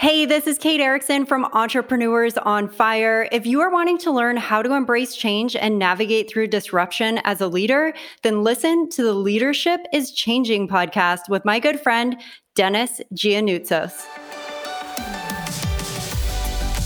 Hey, this is Kate Erickson from Entrepreneurs on Fire. If you are wanting to learn how to embrace change and navigate through disruption as a leader, then listen to the Leadership is Changing podcast with my good friend, Dennis Giannoutsos.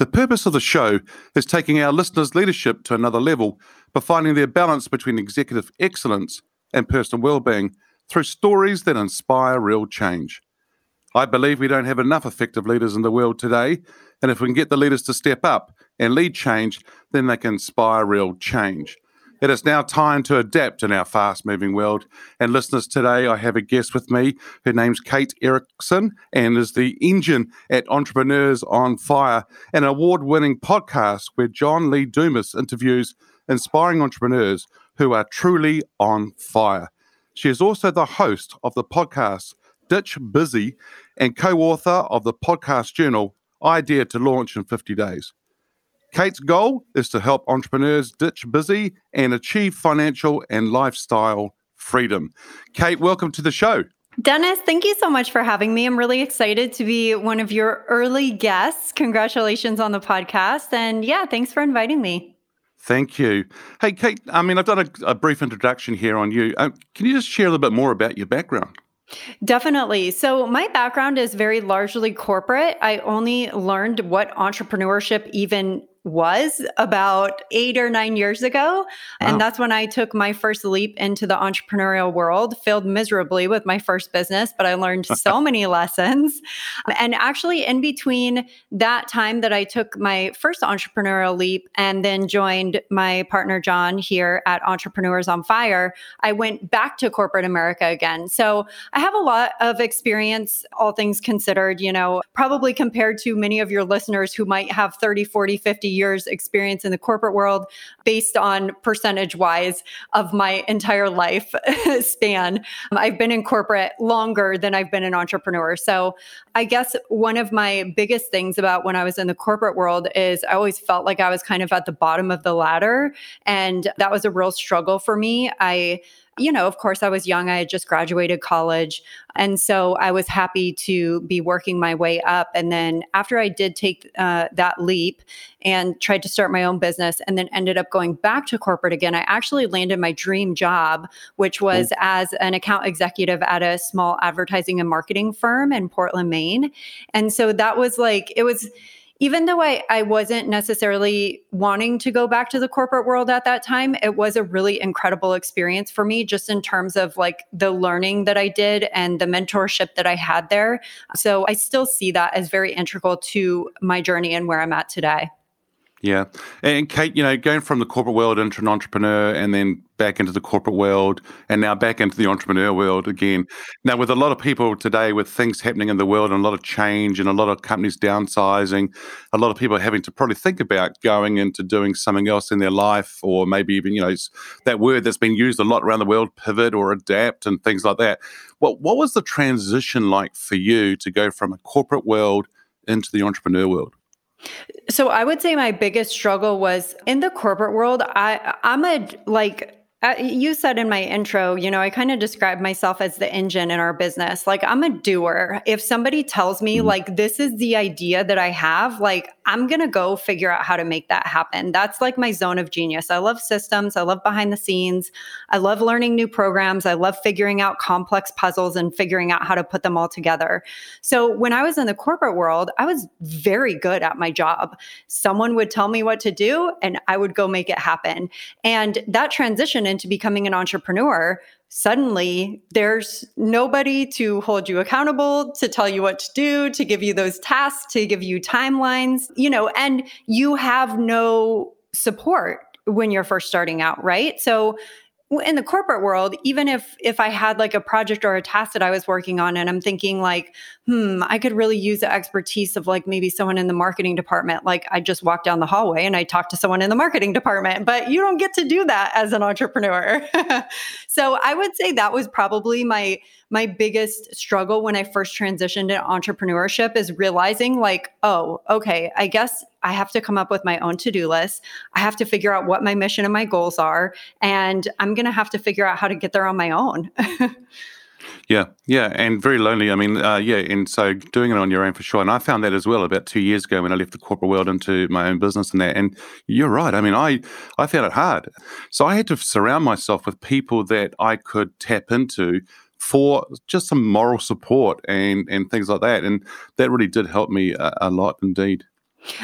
The purpose of the show is taking our listeners' leadership to another level by finding their balance between executive excellence and personal well-being through stories that inspire real change. I believe we don't have enough effective leaders in the world today, and if we can get the leaders to step up and lead change, then they can inspire real change. It is now time to adapt in our fast moving world. And listeners, today I have a guest with me. Her name's Kate Erickson and is the engine at Entrepreneurs on Fire, an award winning podcast where John Lee Dumas interviews inspiring entrepreneurs who are truly on fire. She is also the host of the podcast Ditch Busy and co author of the podcast journal Idea to Launch in 50 Days. Kate's goal is to help entrepreneurs ditch busy and achieve financial and lifestyle freedom. Kate, welcome to the show. Dennis, thank you so much for having me. I'm really excited to be one of your early guests. Congratulations on the podcast. And yeah, thanks for inviting me. Thank you. Hey, Kate, I mean, I've done a, a brief introduction here on you. Uh, can you just share a little bit more about your background? Definitely. So, my background is very largely corporate. I only learned what entrepreneurship even was about eight or nine years ago. Wow. And that's when I took my first leap into the entrepreneurial world, failed miserably with my first business, but I learned so many lessons. And actually, in between that time that I took my first entrepreneurial leap and then joined my partner, John, here at Entrepreneurs on Fire, I went back to corporate America again. So I have a lot of experience, all things considered, you know, probably compared to many of your listeners who might have 30, 40, 50 years experience in the corporate world based on percentage wise of my entire life span. I've been in corporate longer than I've been an entrepreneur. So I guess one of my biggest things about when I was in the corporate world is I always felt like I was kind of at the bottom of the ladder. And that was a real struggle for me. I you know, of course, I was young. I had just graduated college. And so I was happy to be working my way up. And then after I did take uh, that leap and tried to start my own business and then ended up going back to corporate again, I actually landed my dream job, which was mm. as an account executive at a small advertising and marketing firm in Portland, Maine. And so that was like, it was, even though I, I wasn't necessarily wanting to go back to the corporate world at that time, it was a really incredible experience for me, just in terms of like the learning that I did and the mentorship that I had there. So I still see that as very integral to my journey and where I'm at today. Yeah. And Kate, you know, going from the corporate world into an entrepreneur and then back into the corporate world and now back into the entrepreneur world again. Now, with a lot of people today, with things happening in the world and a lot of change and a lot of companies downsizing, a lot of people are having to probably think about going into doing something else in their life or maybe even, you know, that word that's been used a lot around the world, pivot or adapt and things like that. What, what was the transition like for you to go from a corporate world into the entrepreneur world? So I would say my biggest struggle was in the corporate world. I I'm a like uh, you said in my intro, you know, I kind of describe myself as the engine in our business. Like I'm a doer. If somebody tells me mm-hmm. like this is the idea that I have, like I'm going to go figure out how to make that happen. That's like my zone of genius. I love systems, I love behind the scenes. I love learning new programs. I love figuring out complex puzzles and figuring out how to put them all together. So when I was in the corporate world, I was very good at my job. Someone would tell me what to do and I would go make it happen. And that transition into becoming an entrepreneur, suddenly there's nobody to hold you accountable, to tell you what to do, to give you those tasks, to give you timelines, you know, and you have no support when you're first starting out, right? So in the corporate world even if if i had like a project or a task that i was working on and i'm thinking like hmm i could really use the expertise of like maybe someone in the marketing department like i just walk down the hallway and i talk to someone in the marketing department but you don't get to do that as an entrepreneur. So i would say that was probably my my biggest struggle when I first transitioned to entrepreneurship is realizing, like, oh, okay, I guess I have to come up with my own to do list. I have to figure out what my mission and my goals are. And I'm going to have to figure out how to get there on my own. Yeah, yeah, and very lonely. I mean, uh, yeah, and so doing it on your own for sure. And I found that as well about two years ago when I left the corporate world into my own business and that. And you're right. I mean, I I found it hard, so I had to surround myself with people that I could tap into for just some moral support and and things like that. And that really did help me a, a lot indeed.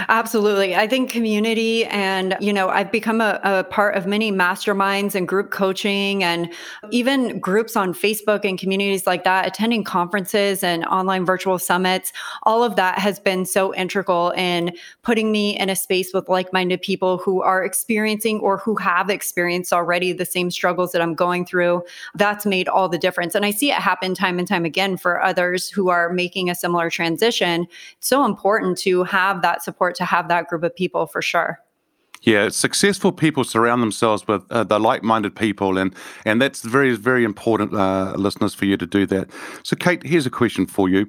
Absolutely. I think community and, you know, I've become a, a, part of many masterminds and group coaching and even groups on Facebook and communities like that, attending conferences and online virtual summits. All of that has been so integral in putting me in a space with like minded people who are experiencing or who have experienced already the same struggles that I'm going through. That's made all the difference. And I see it happen time and time again for others who are making a similar transition. It's so important to have that support to have that group of people for sure. Yeah, successful people surround themselves with uh, the like-minded people, and and that's very very important, uh, listeners, for you to do that. So, Kate, here's a question for you: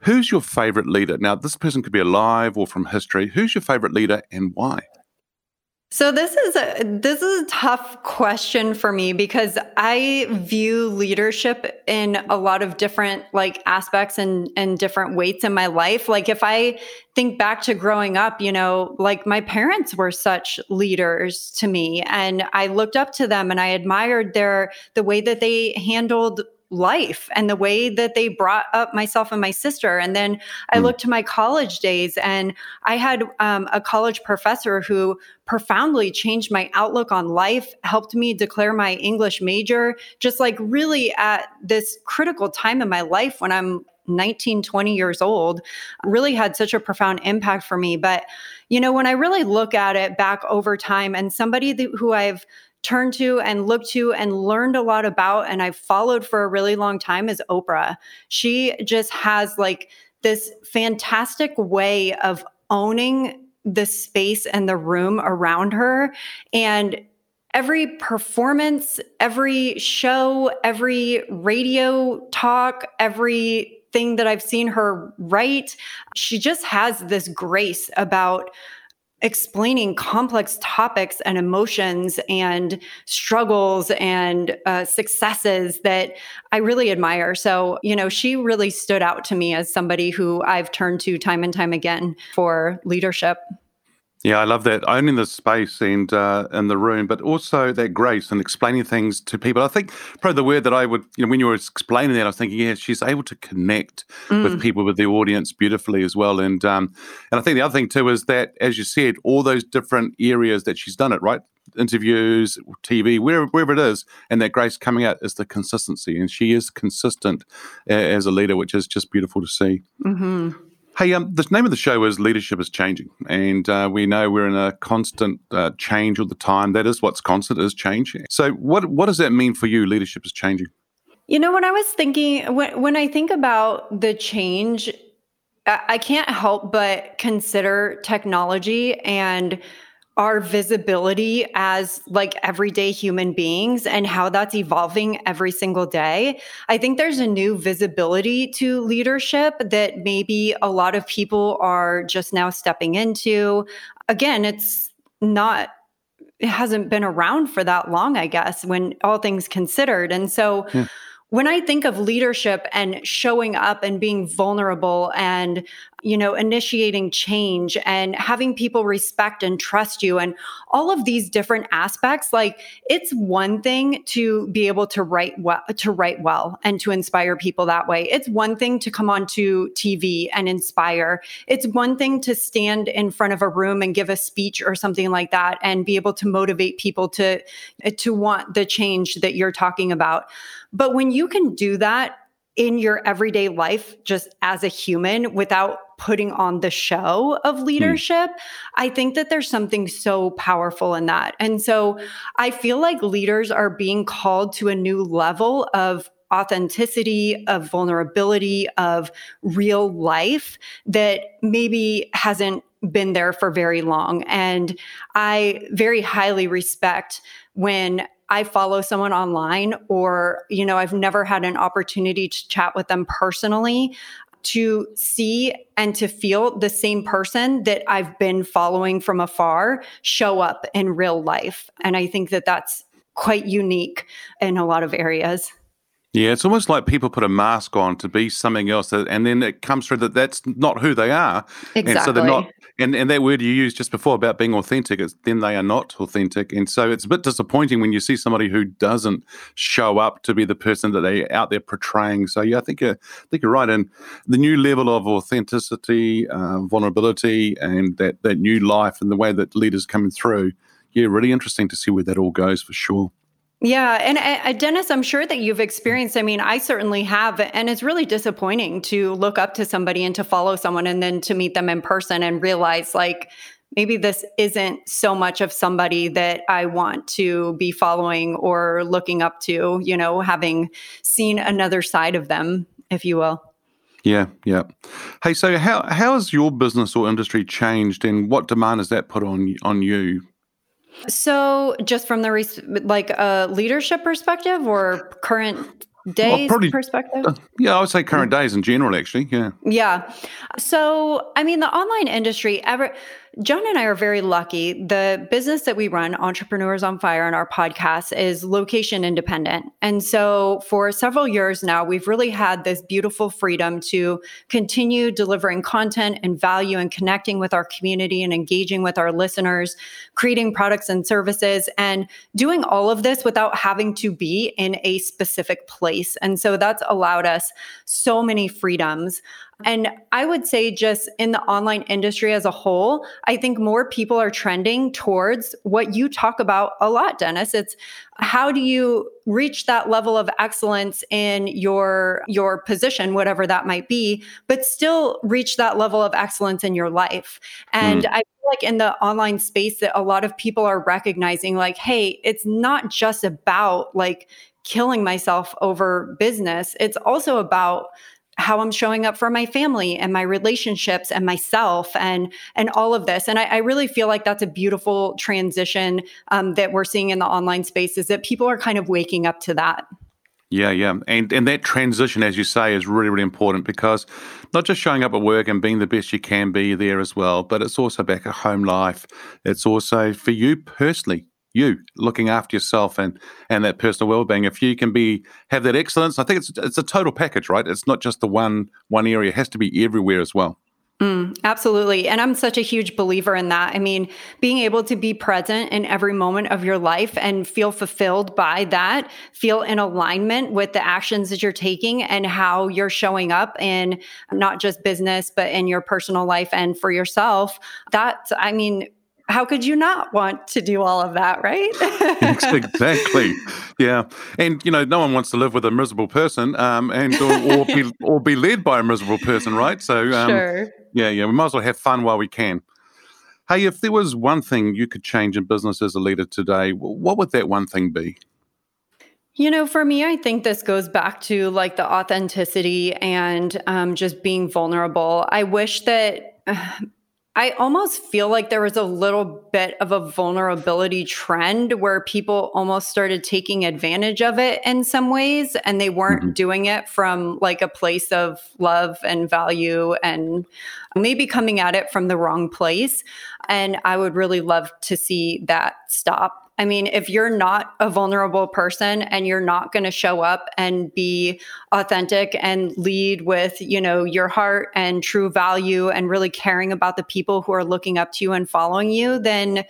Who's your favorite leader? Now, this person could be alive or from history. Who's your favorite leader, and why? So this is a this is a tough question for me because I view leadership in a lot of different like aspects and and different weights in my life. Like if I think back to growing up, you know, like my parents were such leaders to me and I looked up to them and I admired their the way that they handled life and the way that they brought up myself and my sister. And then I mm. looked to my college days, and I had um, a college professor who profoundly changed my outlook on life, helped me declare my English major, just like really at this critical time in my life when I'm 19, 20 years old, really had such a profound impact for me. But, you know, when I really look at it back over time and somebody that, who I've turned to and looked to and learned a lot about and I've followed for a really long time is Oprah. She just has like this fantastic way of owning the space and the room around her and every performance, every show, every radio talk, every thing that I've seen her write, she just has this grace about explaining complex topics and emotions and struggles and uh, successes that I really admire. So, you know, she really stood out to me as somebody who I've turned to time and time again for leadership. Yeah, I love that owning the space and uh, in the room, but also that grace and explaining things to people. I think probably the word that I would, you know, when you were explaining that, I was thinking, yeah, she's able to connect mm. with people, with the audience beautifully as well. And um, and I think the other thing too is that, as you said, all those different areas that she's done it right, interviews, TV, wherever, wherever it is, and that grace coming out is the consistency, and she is consistent uh, as a leader, which is just beautiful to see. Mm-hmm. Hey, um, the name of the show is Leadership is Changing. And uh, we know we're in a constant uh, change all the time. That is what's constant is change. So, what, what does that mean for you, leadership is changing? You know, when I was thinking, when, when I think about the change, I, I can't help but consider technology and our visibility as like everyday human beings and how that's evolving every single day. I think there's a new visibility to leadership that maybe a lot of people are just now stepping into. Again, it's not it hasn't been around for that long, I guess, when all things considered. And so yeah when I think of leadership and showing up and being vulnerable and, you know, initiating change and having people respect and trust you and all of these different aspects, like it's one thing to be able to write well, to write well and to inspire people that way. It's one thing to come onto TV and inspire. It's one thing to stand in front of a room and give a speech or something like that and be able to motivate people to, eh, to want the change that you're talking about. But when you can do that in your everyday life, just as a human, without putting on the show of hmm. leadership. I think that there's something so powerful in that. And so I feel like leaders are being called to a new level of authenticity, of vulnerability, of real life that maybe hasn't been there for very long. And I very highly respect when I follow someone online or, you know, I've never had an opportunity to chat with them personally to see and to feel the same person that I've been following from afar show up in real life. And I think that that's quite unique in a lot of areas. Yeah, it's almost like people put a mask on to be something else, and then it comes through that that's not who they are. Exactly. And so they're not. And, and that word you used just before about being authentic, is then they are not authentic. And so it's a bit disappointing when you see somebody who doesn't show up to be the person that they're out there portraying. So yeah, I think you're, I think you're right. And the new level of authenticity, uh, vulnerability, and that that new life and the way that leaders coming through, yeah, really interesting to see where that all goes for sure. Yeah. And uh, Dennis, I'm sure that you've experienced, I mean, I certainly have. And it's really disappointing to look up to somebody and to follow someone and then to meet them in person and realize, like, maybe this isn't so much of somebody that I want to be following or looking up to, you know, having seen another side of them, if you will. Yeah, yeah. Hey, so how how has your business or industry changed, and what demand has that put on on you so, just from the res- like a uh, leadership perspective or current days well, probably, perspective? Uh, yeah, I would say current days in general, actually. Yeah. Yeah. So, I mean, the online industry ever John and I are very lucky. The business that we run, Entrepreneurs on Fire, on our podcast is location independent. And so for several years now, we've really had this beautiful freedom to continue delivering content and value and connecting with our community and engaging with our listeners, creating products and services, and doing all of this without having to be in a specific place. And so that's allowed us so many freedoms. And I would say, just in the online industry as a whole, I think more people are trending towards what you talk about a lot, Dennis. It's how do you reach that level of excellence in your your position whatever that might be but still reach that level of excellence in your life and mm. i feel like in the online space that a lot of people are recognizing like hey it's not just about like killing myself over business it's also about how I'm showing up for my family and my relationships and myself and and all of this. And I, I really feel like that's a beautiful transition um, that we're seeing in the online space is that people are kind of waking up to that. Yeah, yeah. And and that transition, as you say, is really, really important because not just showing up at work and being the best you can be there as well, but it's also back at home life. It's also for you personally you looking after yourself and and that personal well-being if you can be have that excellence i think it's it's a total package right it's not just the one one area it has to be everywhere as well Mm, absolutely. And I'm such a huge believer in that. I mean, being able to be present in every moment of your life and feel fulfilled by that, feel in alignment with the actions that you're taking and how you're showing up in not just business, but in your personal life and for yourself. That's, I mean, how could you not want to do all of that, right? exactly. Yeah, and you know, no one wants to live with a miserable person, um, and or, or be or be led by a miserable person, right? So, um, sure. Yeah, yeah, we might as well have fun while we can. Hey, if there was one thing you could change in business as a leader today, what would that one thing be? You know, for me, I think this goes back to like the authenticity and um, just being vulnerable. I wish that. Uh, I almost feel like there was a little bit of a vulnerability trend where people almost started taking advantage of it in some ways and they weren't mm-hmm. doing it from like a place of love and value and maybe coming at it from the wrong place. And I would really love to see that stop I mean, if you're not a vulnerable person and you're not going to show up and be authentic and lead with, you know, your heart and true value and really caring about the people who are looking up to you and following you, then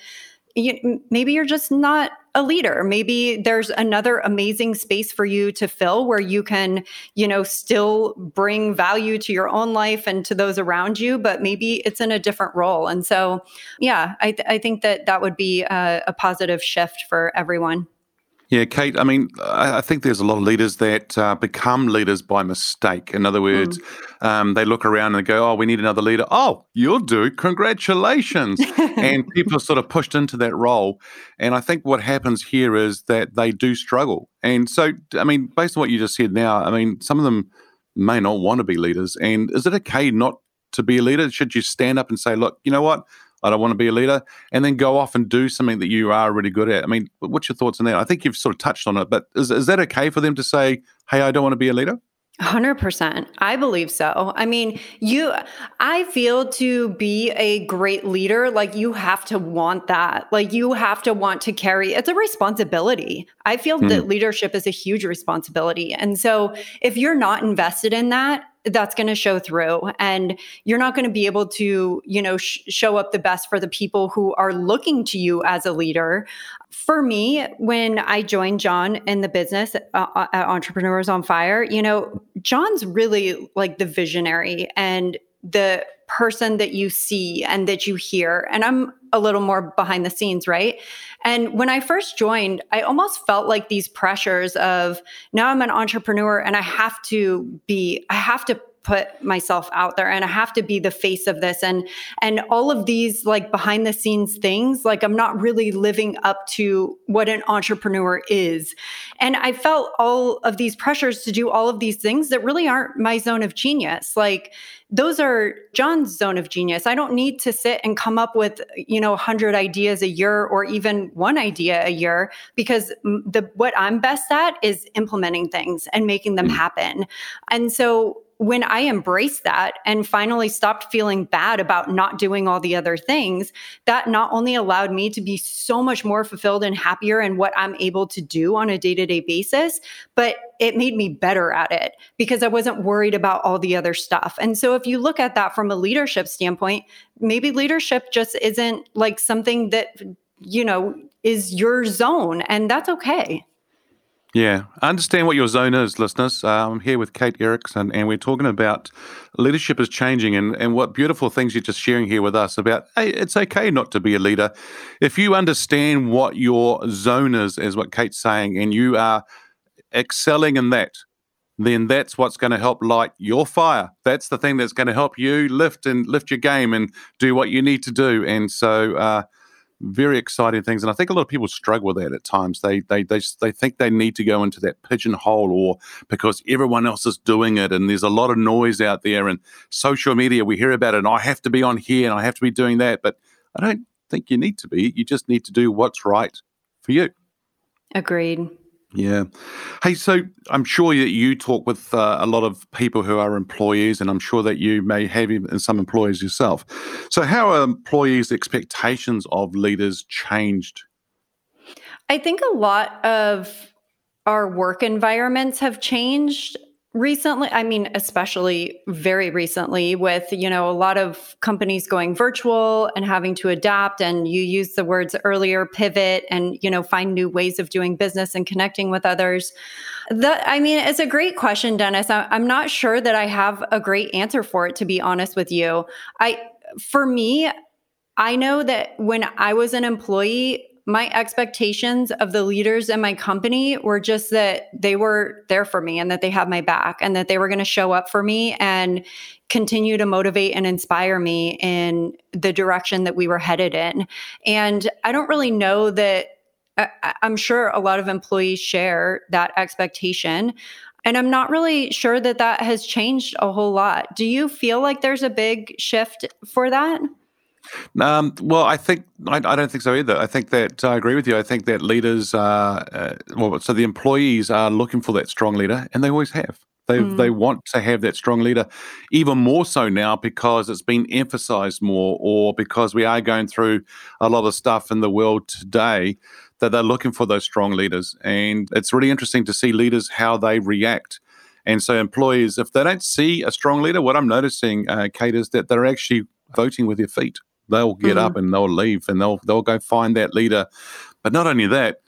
you, maybe you're just not a leader. Maybe there's another amazing space for you to fill where you can, you know, still bring value to your own life and to those around you, but maybe it's in a different role. And so, yeah, I, th- I think that that would be a, a positive shift for everyone. Yeah, Kate, I mean, I think there's a lot of leaders that uh, become leaders by mistake. In other words, mm. um, they look around and they go, oh, we need another leader. Oh, you'll do. Congratulations. and people are sort of pushed into that role. And I think what happens here is that they do struggle. And so, I mean, based on what you just said now, I mean, some of them may not want to be leaders. And is it okay not to be a leader? Should you stand up and say, look, you know what? I don't want to be a leader, and then go off and do something that you are really good at. I mean, what's your thoughts on that? I think you've sort of touched on it, but is, is that okay for them to say, hey, I don't want to be a leader? 100%. I believe so. I mean, you, I feel to be a great leader, like you have to want that. Like you have to want to carry, it's a responsibility. I feel mm. that leadership is a huge responsibility. And so if you're not invested in that, that's going to show through. And you're not going to be able to you know sh- show up the best for the people who are looking to you as a leader. For me when i joined john in the business uh, uh, at entrepreneurs on fire you know john's really like the visionary. And the person that you see and that you hear. And i'm a little more behind the scenes right? And when I first joined, I almost felt like these pressures of now I'm an entrepreneur and I have to be, I have to put myself out there and I have to be the face of this and and all of these like behind the scenes things like I'm not really living up to what an entrepreneur is. And I felt all of these pressures to do all of these things that really aren't my zone of genius. Like those are John's zone of genius. I don't need to sit and come up with, you know, 100 ideas a year or even one idea a year because the what I'm best at is implementing things and making them mm. happen. And so when I embraced that and finally stopped feeling bad about not doing all the other things, that not only allowed me to be so much more fulfilled and happier in what I'm able to do on a day to day basis, but it made me better at it because I wasn't worried about all the other stuff. And so if you look at that from a leadership standpoint, maybe leadership just isn't like something that, you know, is your zone, and that's okay. Yeah, I understand what your zone is, listeners. Uh, I'm here with Kate Erickson, and we're talking about leadership is changing and, and what beautiful things you're just sharing here with us about, hey, it's okay not to be a leader. If you understand what your zone is, is what Kate's saying, and you are excelling in that, then that's what's going to help light your fire. That's the thing that's going to help you lift and lift your game and do what you need to do. And so, uh, very exciting things. And I think a lot of people struggle with that at times. They they they they think they need to go into that pigeonhole or because everyone else is doing it and there's a lot of noise out there and social media we hear about it and I have to be on here and I have to be doing that. But I don't think you need to be. You just need to do what's right for you. Agreed. Yeah. Hey, so I'm sure that you talk with uh, a lot of people who are employees, and I'm sure that you may have some employees yourself. So, how are employees' expectations of leaders changed? I think a lot of our work environments have changed recently i mean especially very recently with you know a lot of companies going virtual and having to adapt and you used the words earlier pivot and you know find new ways of doing business and connecting with others. That i mean it's a great question dennis. I'm not sure that i have a great answer for it to be honest with you. I for me i know that when i was an employee my expectations of the leaders in my company were just that they were there for me and that they had my back and that they were going to show up for me and continue to motivate and inspire me in the direction that we were headed in. And I don't really know that I, I'm sure a lot of employees share that expectation. And I'm not really sure that that has changed a whole lot. Do you feel like there's a big shift for that? Um, well, I think I, I, don't think so either. I think that I agree with you. I think that leaders, uh, uh, well, so the employees are looking for that strong leader, and they always have. They mm. they want to have that strong leader, even more so now because it's been emphasized more, or because we are going through a lot of stuff in the world today that they're looking for those strong leaders. And it's really interesting to see leaders how they react. And so, employees, if they don't see a strong leader, what I'm noticing, uh, Kate, is that they're actually voting with their feet. They'll get mm. up and they'll leave and they'll they'll go find that leader. But not only that,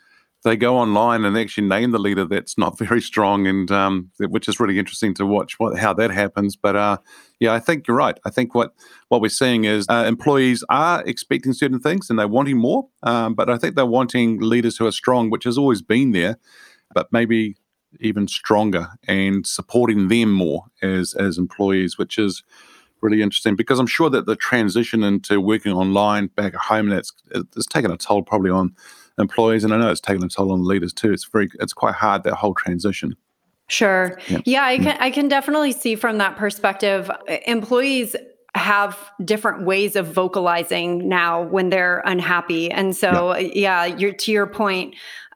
they go online and actually name the leader that's not very strong, and um, which is really interesting to watch what, how that happens. But uh, yeah, I think you're right. I think what what we're seeing is uh, employees are expecting certain things and they're wanting more, um, but I think they're wanting leaders who are strong, which has always been there, but maybe even stronger and supporting them more as as employees, which is really interesting because I'm sure that the transition into working online back at home that's it's taken a toll probably on employees, and I know it's taken a toll on leaders too. It's very it's quite hard that whole transition. Sure. Yeah, yeah I mm. can I can definitely see from that perspective. Employees have different ways of vocalizing now when they're unhappy, and so yeah, uh, yeah you're to your point.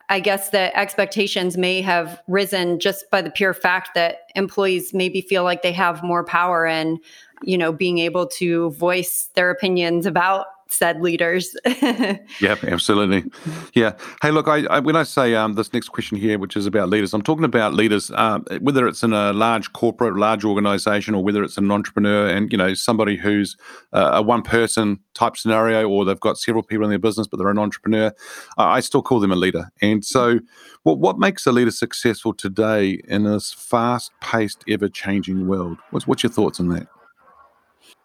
I guess the expectations may have risen just by the pure fact that employees maybe feel like they have more power and you know being able to voice their opinions about said leaders. yeah, absolutely. Yeah. Hey, look, I, I when I say um, this next question here, which is about leaders, I'm talking about leaders, um, whether it's in a large corporate, large organization, or whether it's an entrepreneur and you know somebody who's uh, a one person type scenario, or they've got several people in their business, but they're an entrepreneur. I still call them a leader. And so, what what makes a leader successful today in this fast paced, ever changing world? What's what's your thoughts on that?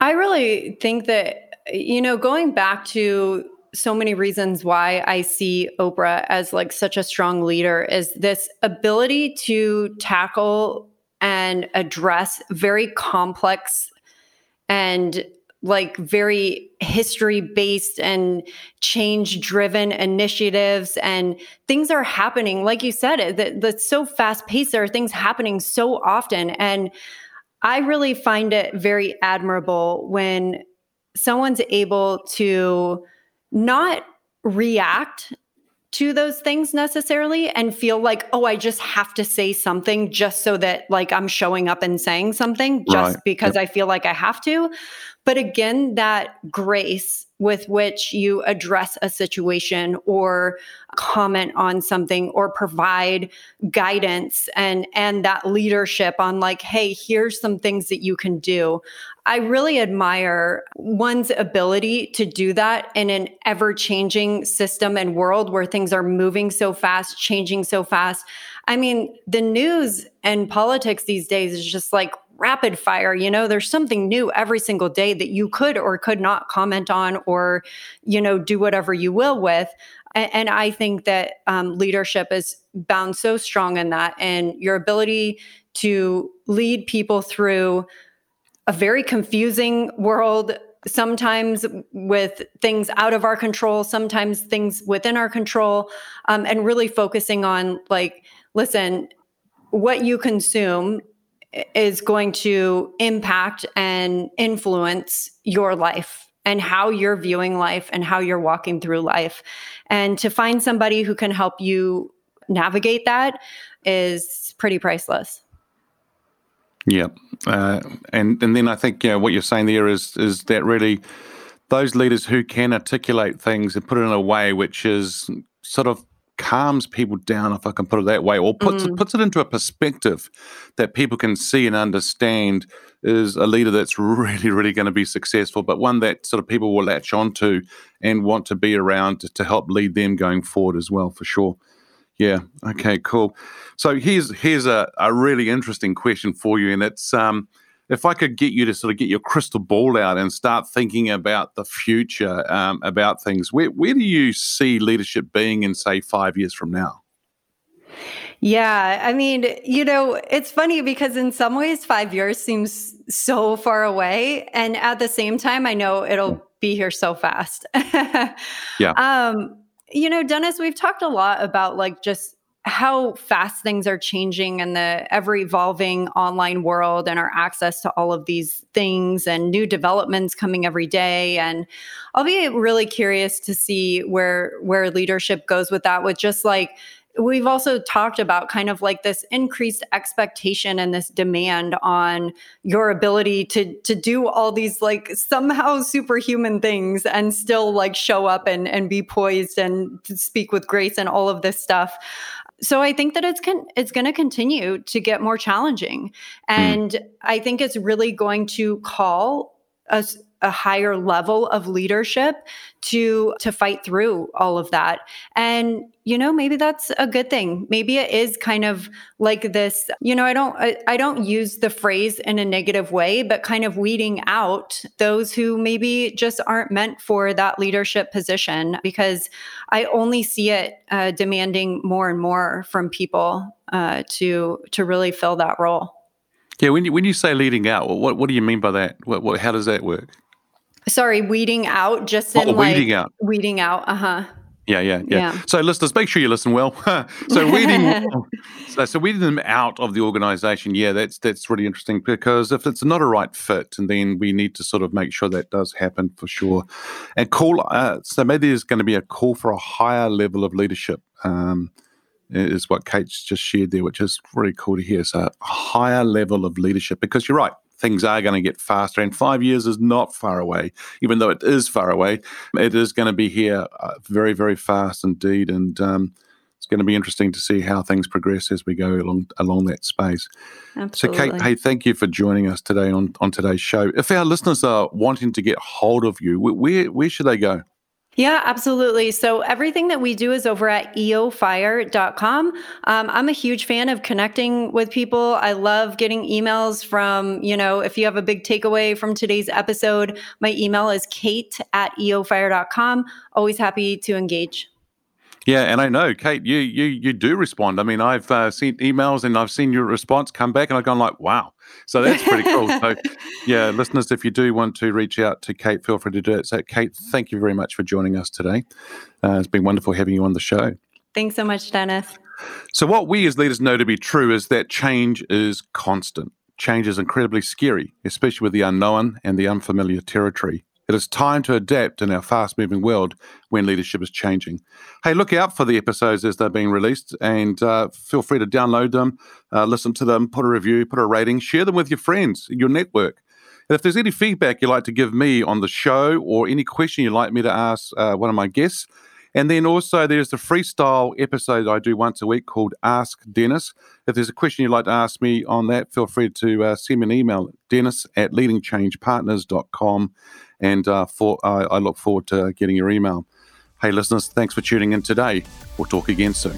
I really think that you know, going back to so many reasons why I see Oprah as like such a strong leader is this ability to tackle and address very complex and like very history based and change driven initiatives and things are happening. Like you said that that's so fast paced there are things happening so often and i really find it very admirable when someone's able to not react to those things necessarily and feel like oh i just have to say something just so that like i'm showing up and saying something just right. because yep. i feel like i have to but again that grace with which you address a situation or comment on something or provide guidance and and that leadership on like hey here's some things that you can do. I really admire one's ability to do that in an ever changing system and world where things are moving so fast changing so fast. I mean the news and politics these days is just like rapid fire you know there's something new every single day that you could or could not comment on or you know do whatever you will with. And, and i think that um, leadership is bound so strong in that and your ability to lead people through a very confusing world sometimes with things out of our control sometimes things within our control um, and really focusing on like listen what you consume is going to impact and influence your life and how you're viewing life and how you're walking through life. And to find somebody who can help you navigate that is pretty priceless. Yeah, uh, and and then I think yeah, what you're saying there is is that really those leaders who can articulate things and put it in a way which is sort of calms people down, if I can put it that way, or puts mm. puts it into a perspective that people can see and understand is a leader that's really, really going to be successful, but one that sort of people will latch onto and want to be around to, to help lead them going forward as well, for sure. Yeah. Okay. Cool. So here's here's a, a really interesting question for you, and it's um, if I could get you to sort of get your crystal ball out and start thinking about the future, um, about things, where, where do you see leadership being in, say, five years from now? Yeah, I mean, you know, it's funny because in some ways, five years seems so far away. And at the same time, I know it'll be here so fast. yeah. Um, you know, Dennis, we've talked a lot about like just how fast things are changing in the ever evolving online world and our access to all of these things and new developments coming every day. And I'll be really curious to see where where leadership goes with that with just like we've also talked about kind of like this increased expectation and this demand on your ability to to do all these like somehow superhuman things and still like show up and and be poised and speak with grace and all of this stuff so I think that it's con- it's going to continue to get more challenging, hmm. and mm. I think it's really going to call us a higher level of leadership to to fight through all of that. And you know maybe that's a good thing. Maybe it is kind of like this you know i don't I, I, don't use the phrase in a negative way but kind of weeding out those who maybe just aren't meant for that leadership position because i only see it uh, demanding more and more from people uh, to to really fill that role. Yeah when you when you say leading out what what do you mean by that? What, what how does that work Sorry, weeding out, just in oh, like weeding out. Weeding out. Uh huh. Yeah, yeah, yeah, yeah. So listeners, make sure you listen well. so weeding, so, so weeding them out of the organisation. Yeah, that's that's really interesting because if it's not a right fit, and then we need to sort of make sure that does happen for sure. And call. Uh, so maybe there's going to be a call for a higher level of leadership. Um, is what Kate's just shared there, which is really cool to hear. So a higher level of leadership because you're right things are going to get faster. And five years is not far away, even though it is far away. It is going to be here uh, very, very fast indeed. And um, it's going to be interesting to see how things progress as we go along along that space. Absolutely. So, Kate, hey, thank you for joining us today on on today's show. If our listeners are wanting to get hold of you, where where should they go? Yeah, absolutely. So everything that we do is over at eofire.com. Um, I'm a huge fan of connecting with people. I love getting emails from, you know, if you have a big takeaway from today's episode, my email is kate at eofire.com. Always happy to engage. Yeah, and I know, Kate, you you you do respond. I mean, I've uh, seen emails and I've seen your response come back, and I've gone like, "Wow!" So that's pretty cool. so, yeah, listeners, if you do want to reach out to Kate, feel free to do it. So, Kate, thank you very much for joining us today. Uh, it's been wonderful having you on the show. Thanks so much, Dennis. So, what we as leaders know to be true is that change is constant. Change is incredibly scary, especially with the unknown and the unfamiliar territory. It is time to adapt in our fast moving world when leadership is changing. Hey, look out for the episodes as they're being released and uh, feel free to download them, uh, listen to them, put a review, put a rating, share them with your friends, your network. And if there's any feedback you'd like to give me on the show or any question you'd like me to ask uh, one of my guests, and then also there's the freestyle episode I do once a week called Ask Dennis. If there's a question you'd like to ask me on that, feel free to uh, send me an email, dennis at leadingchangepartners.com and uh, for, uh, I look forward to getting your email. Hey, listeners, thanks for tuning in today. We'll talk again soon.